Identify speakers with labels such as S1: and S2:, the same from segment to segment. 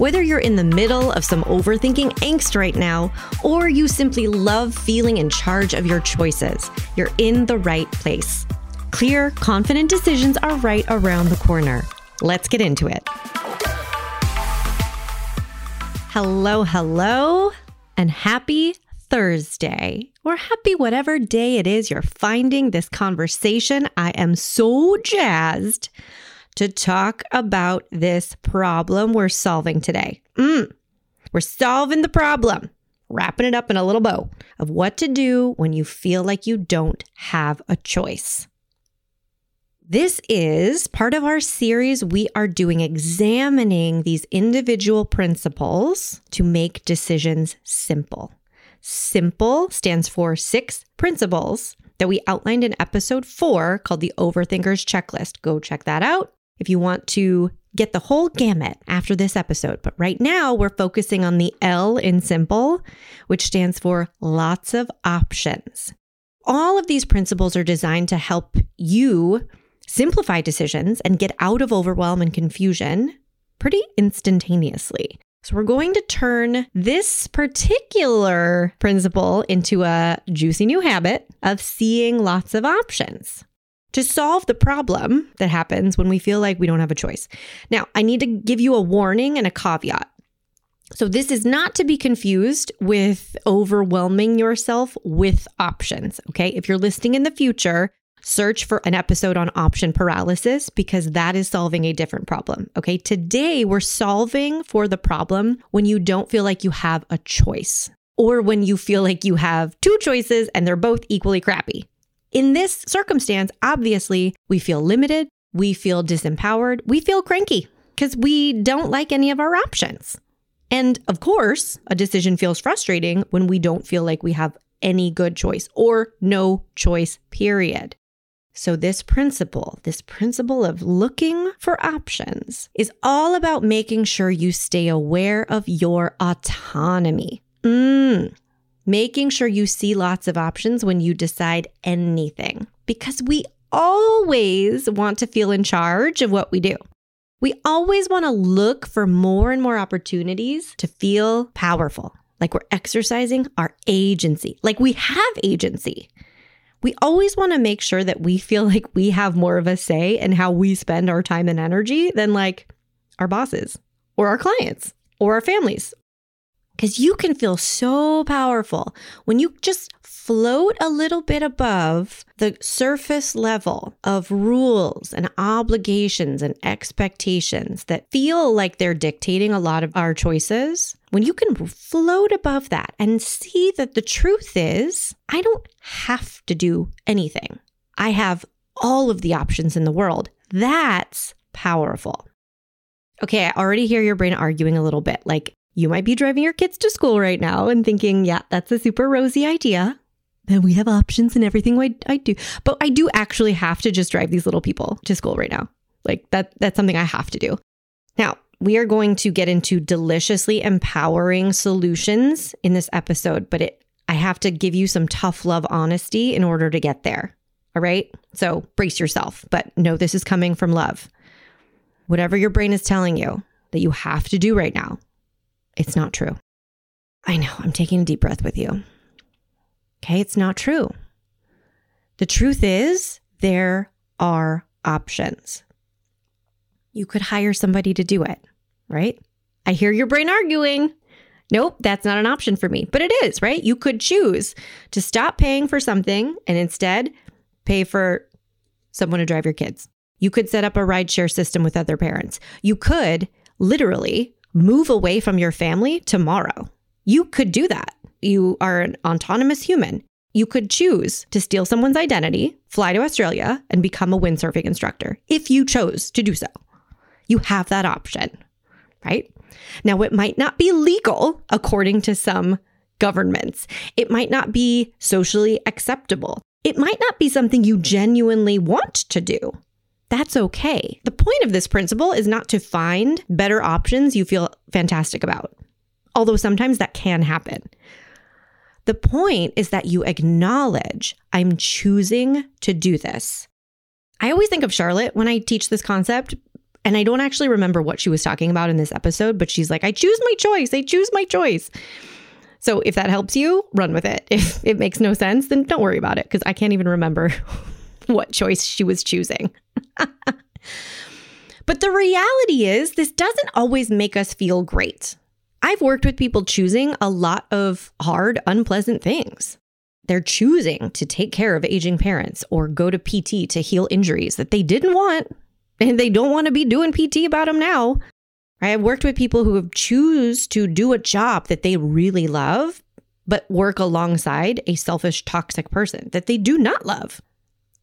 S1: Whether you're in the middle of some overthinking angst right now, or you simply love feeling in charge of your choices, you're in the right place. Clear, confident decisions are right around the corner. Let's get into it. Hello, hello, and happy Thursday, or happy whatever day it is you're finding this conversation. I am so jazzed to talk about this problem we're solving today. Mm, we're solving the problem, wrapping it up in a little bow of what to do when you feel like you don't have a choice. This is part of our series we are doing examining these individual principles to make decisions simple. Simple stands for six principles that we outlined in episode four called the Overthinkers Checklist. Go check that out if you want to get the whole gamut after this episode. But right now, we're focusing on the L in simple, which stands for lots of options. All of these principles are designed to help you simplify decisions and get out of overwhelm and confusion pretty instantaneously. So, we're going to turn this particular principle into a juicy new habit of seeing lots of options to solve the problem that happens when we feel like we don't have a choice. Now, I need to give you a warning and a caveat. So, this is not to be confused with overwhelming yourself with options. Okay. If you're listening in the future, search for an episode on option paralysis because that is solving a different problem. Okay. Today, we're solving for the problem when you don't feel like you have a choice or when you feel like you have two choices and they're both equally crappy. In this circumstance, obviously, we feel limited, we feel disempowered, we feel cranky because we don't like any of our options. And of course, a decision feels frustrating when we don't feel like we have any good choice or no choice, period. So, this principle, this principle of looking for options, is all about making sure you stay aware of your autonomy. Mm, making sure you see lots of options when you decide anything, because we always want to feel in charge of what we do. We always want to look for more and more opportunities to feel powerful, like we're exercising our agency, like we have agency. We always want to make sure that we feel like we have more of a say in how we spend our time and energy than like our bosses or our clients or our families because you can feel so powerful when you just float a little bit above the surface level of rules and obligations and expectations that feel like they're dictating a lot of our choices. When you can float above that and see that the truth is, I don't have to do anything. I have all of the options in the world. That's powerful. Okay, I already hear your brain arguing a little bit like, you might be driving your kids to school right now and thinking, yeah, that's a super rosy idea. And we have options and everything I, I do. But I do actually have to just drive these little people to school right now. Like that that's something I have to do. Now, we are going to get into deliciously empowering solutions in this episode, but it I have to give you some tough love honesty in order to get there. All right? So, brace yourself, but know this is coming from love. Whatever your brain is telling you that you have to do right now, it's not true. I know, I'm taking a deep breath with you. Okay, it's not true. The truth is, there are options. You could hire somebody to do it, right? I hear your brain arguing. Nope, that's not an option for me. But it is, right? You could choose to stop paying for something and instead pay for someone to drive your kids. You could set up a rideshare system with other parents. You could literally move away from your family tomorrow. You could do that. You are an autonomous human. You could choose to steal someone's identity, fly to Australia, and become a windsurfing instructor if you chose to do so. You have that option, right? Now, it might not be legal according to some governments. It might not be socially acceptable. It might not be something you genuinely want to do. That's okay. The point of this principle is not to find better options you feel fantastic about, although sometimes that can happen. The point is that you acknowledge I'm choosing to do this. I always think of Charlotte when I teach this concept, and I don't actually remember what she was talking about in this episode, but she's like, I choose my choice. I choose my choice. So if that helps you, run with it. If it makes no sense, then don't worry about it because I can't even remember what choice she was choosing. but the reality is, this doesn't always make us feel great. I've worked with people choosing a lot of hard, unpleasant things. They're choosing to take care of aging parents or go to PT to heal injuries that they didn't want and they don't want to be doing PT about them now. I've worked with people who have choose to do a job that they really love, but work alongside a selfish, toxic person that they do not love.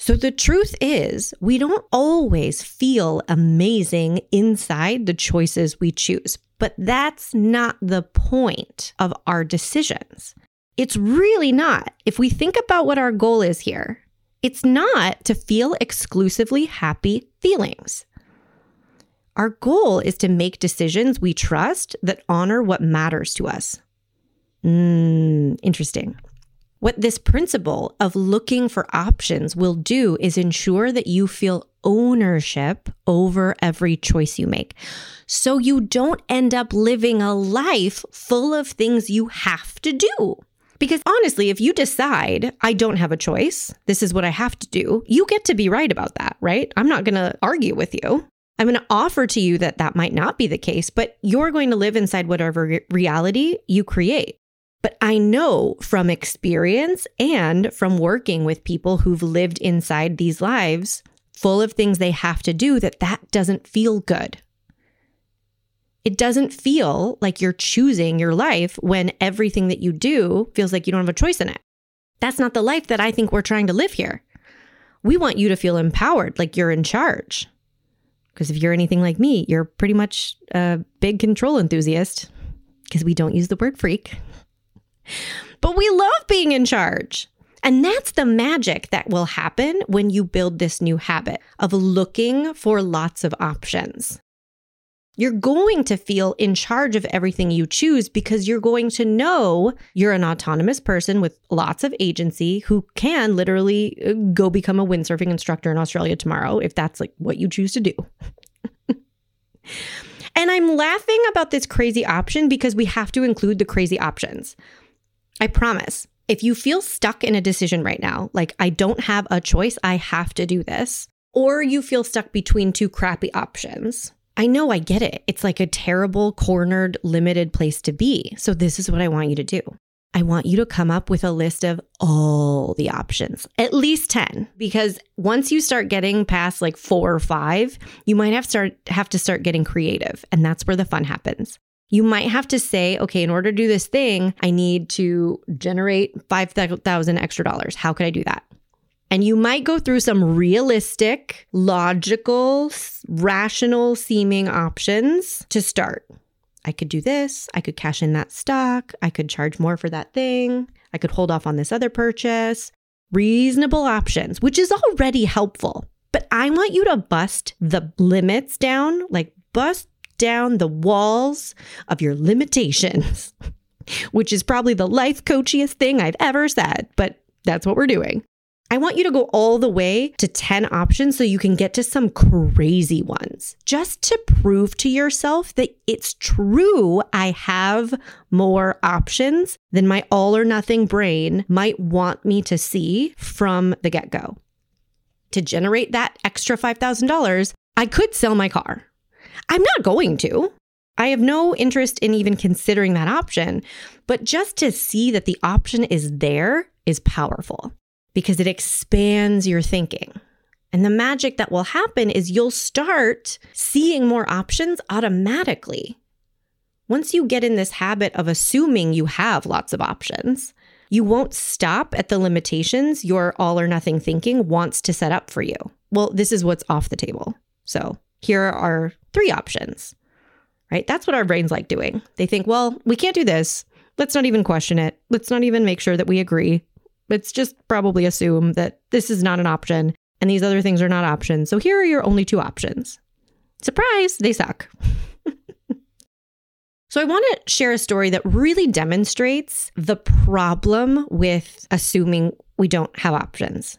S1: So the truth is, we don't always feel amazing inside the choices we choose, but that's not the point of our decisions. It's really not. If we think about what our goal is here, it's not to feel exclusively happy feelings. Our goal is to make decisions we trust that honor what matters to us. Mm, interesting. What this principle of looking for options will do is ensure that you feel ownership over every choice you make. So you don't end up living a life full of things you have to do. Because honestly, if you decide, I don't have a choice, this is what I have to do, you get to be right about that, right? I'm not going to argue with you. I'm going to offer to you that that might not be the case, but you're going to live inside whatever re- reality you create. But I know from experience and from working with people who've lived inside these lives full of things they have to do that that doesn't feel good. It doesn't feel like you're choosing your life when everything that you do feels like you don't have a choice in it. That's not the life that I think we're trying to live here. We want you to feel empowered, like you're in charge. Because if you're anything like me, you're pretty much a big control enthusiast because we don't use the word freak. But we love being in charge. And that's the magic that will happen when you build this new habit of looking for lots of options. You're going to feel in charge of everything you choose because you're going to know you're an autonomous person with lots of agency who can literally uh, go become a windsurfing instructor in Australia tomorrow if that's like what you choose to do. and I'm laughing about this crazy option because we have to include the crazy options. I promise. If you feel stuck in a decision right now, like I don't have a choice, I have to do this, or you feel stuck between two crappy options, I know I get it. It's like a terrible, cornered, limited place to be. So, this is what I want you to do. I want you to come up with a list of all the options, at least 10, because once you start getting past like four or five, you might have start have to start getting creative, and that's where the fun happens. You might have to say, okay, in order to do this thing, I need to generate 5,000 extra dollars. How could I do that? And you might go through some realistic, logical, rational seeming options to start. I could do this. I could cash in that stock. I could charge more for that thing. I could hold off on this other purchase. Reasonable options, which is already helpful. But I want you to bust the limits down, like bust down the walls of your limitations, which is probably the life coachiest thing I've ever said, but that's what we're doing. I want you to go all the way to 10 options so you can get to some crazy ones, just to prove to yourself that it's true. I have more options than my all or nothing brain might want me to see from the get go. To generate that extra $5,000, I could sell my car. I'm not going to. I have no interest in even considering that option, but just to see that the option is there is powerful because it expands your thinking. And the magic that will happen is you'll start seeing more options automatically. Once you get in this habit of assuming you have lots of options, you won't stop at the limitations your all or nothing thinking wants to set up for you. Well, this is what's off the table. So here are three options, right? That's what our brains like doing. They think, well, we can't do this, Let's not even question it. Let's not even make sure that we agree. Let's just probably assume that this is not an option and these other things are not options. So here are your only two options. Surprise, they suck. so I want to share a story that really demonstrates the problem with assuming we don't have options.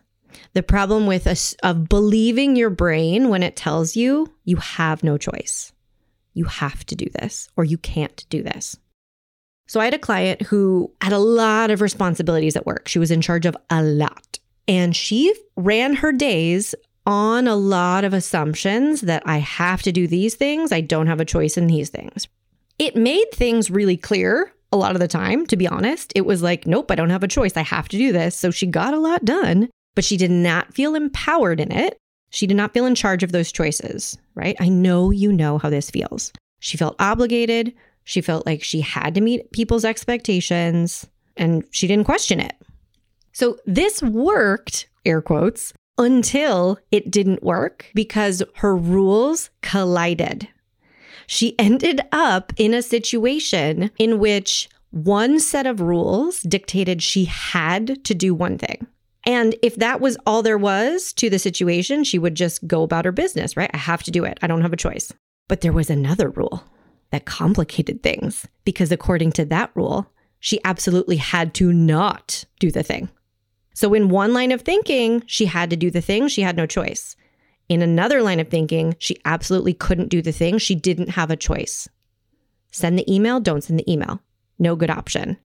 S1: The problem with us of believing your brain when it tells you you have no choice. You have to do this or you can't do this. So I had a client who had a lot of responsibilities at work. She was in charge of a lot. And she ran her days on a lot of assumptions that I have to do these things, I don't have a choice in these things. It made things really clear a lot of the time, to be honest. It was like, nope, I don't have a choice. I have to do this. So she got a lot done, but she did not feel empowered in it. She did not feel in charge of those choices, right? I know you know how this feels. She felt obligated. She felt like she had to meet people's expectations and she didn't question it. So this worked, air quotes, until it didn't work because her rules collided. She ended up in a situation in which one set of rules dictated she had to do one thing. And if that was all there was to the situation, she would just go about her business, right? I have to do it. I don't have a choice. But there was another rule that complicated things because, according to that rule, she absolutely had to not do the thing. So, in one line of thinking, she had to do the thing, she had no choice. In another line of thinking, she absolutely couldn't do the thing, she didn't have a choice. Send the email, don't send the email. No good option.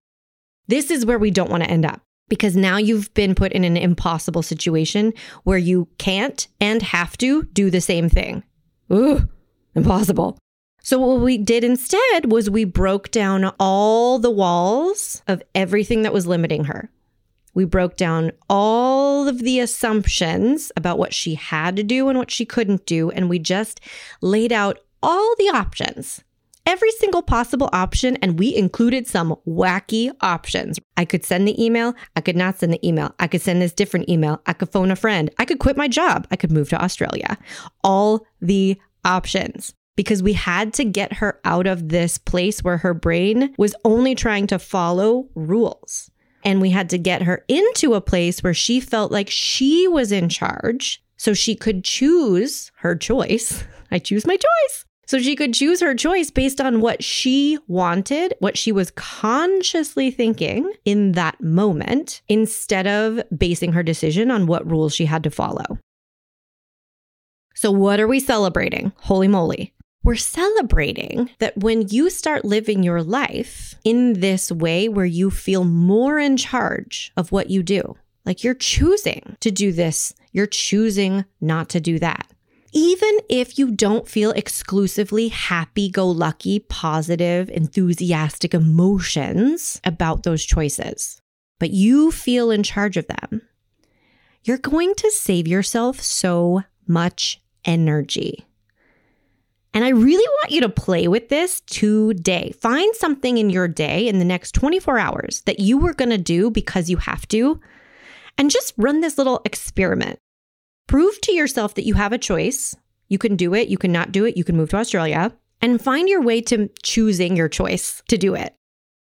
S1: This is where we don't want to end up because now you've been put in an impossible situation where you can't and have to do the same thing. Ooh, impossible. So, what we did instead was we broke down all the walls of everything that was limiting her. We broke down all of the assumptions about what she had to do and what she couldn't do. And we just laid out all the options, every single possible option. And we included some wacky options. I could send the email. I could not send the email. I could send this different email. I could phone a friend. I could quit my job. I could move to Australia. All the options because we had to get her out of this place where her brain was only trying to follow rules. And we had to get her into a place where she felt like she was in charge so she could choose her choice. I choose my choice. So she could choose her choice based on what she wanted, what she was consciously thinking in that moment, instead of basing her decision on what rules she had to follow. So, what are we celebrating? Holy moly we're celebrating that when you start living your life in this way where you feel more in charge of what you do, like you're choosing to do this, you're choosing not to do that. Even if you don't feel exclusively happy go lucky, positive, enthusiastic emotions about those choices, but you feel in charge of them, you're going to save yourself so much energy. And I really want you to play with this today. Find something in your day in the next 24 hours that you were going to do because you have to, and just run this little experiment. Prove to yourself that you have a choice. You can do it, you can not do it, you can move to Australia, and find your way to choosing your choice to do it.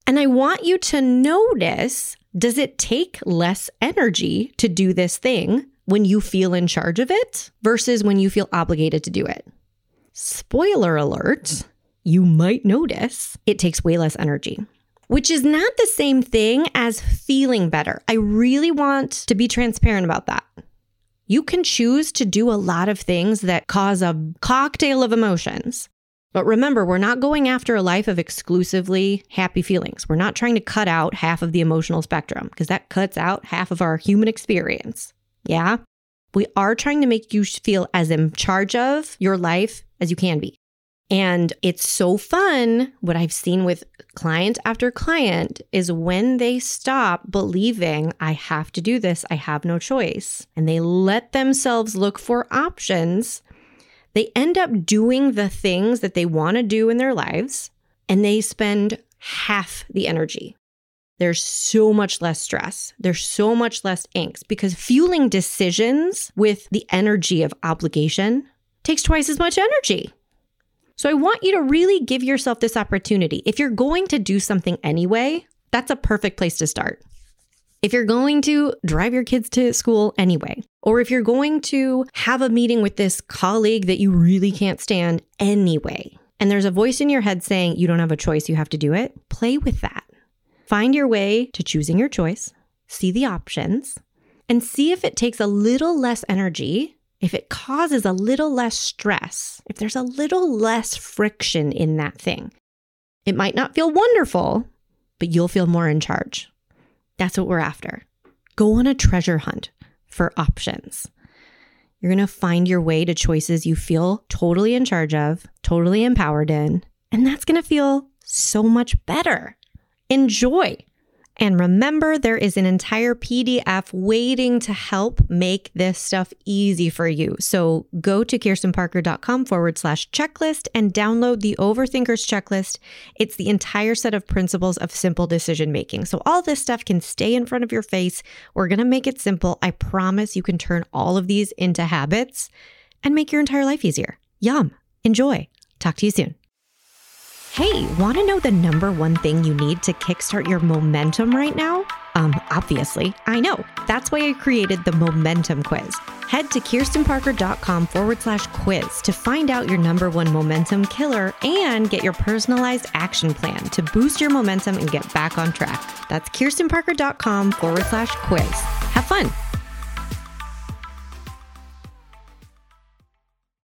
S1: And I want you to notice does it take less energy to do this thing when you feel in charge of it versus when you feel obligated to do it? Spoiler alert, you might notice it takes way less energy which is not the same thing as feeling better. I really want to be transparent about that. You can choose to do a lot of things that cause a cocktail of emotions. But remember, we're not going after a life of exclusively happy feelings. We're not trying to cut out half of the emotional spectrum because that cuts out half of our human experience. Yeah? We are trying to make you feel as in charge of your life as you can be. And it's so fun. What I've seen with client after client is when they stop believing, I have to do this, I have no choice, and they let themselves look for options, they end up doing the things that they want to do in their lives and they spend half the energy there's so much less stress. There's so much less angst because fueling decisions with the energy of obligation takes twice as much energy. So I want you to really give yourself this opportunity. If you're going to do something anyway, That's a perfect place to start. If you're going to drive your kids to school anyway, or if you're going to have a meeting with this colleague that you really can't stand anyway, and there's a voice in your head saying you don't have a choice, you have to do it, play with that. Find your way to choosing your choice, see the options, and see if it takes a little less energy, if it causes a little less stress, if there's a little less friction in that thing. It might not feel wonderful, but you'll feel more in charge. That's what we're after. Go on a treasure hunt for options. You're going to find your way to choices you feel totally in charge of, totally empowered in, and that's going to feel so much better. Enjoy. And remember, there is an entire PDF waiting to help make this stuff easy for you. So go to kirstenparker.com forward slash checklist and download the Overthinkers checklist. It's the entire set of principles of simple decision making. So all this stuff can stay in front of your face. We're going to make it simple. I promise you can turn all of these into habits and make your entire life easier. Yum. Enjoy. Talk to you soon. Hey, want to know the number one thing you need to kickstart your momentum right now? Um, obviously, I know. That's why I created the Momentum Quiz. Head to kirstenparker.com forward slash quiz to find out your number one momentum killer and get your personalized action plan to boost your momentum and get back on track. That's kirstenparker.com forward slash quiz. Have fun.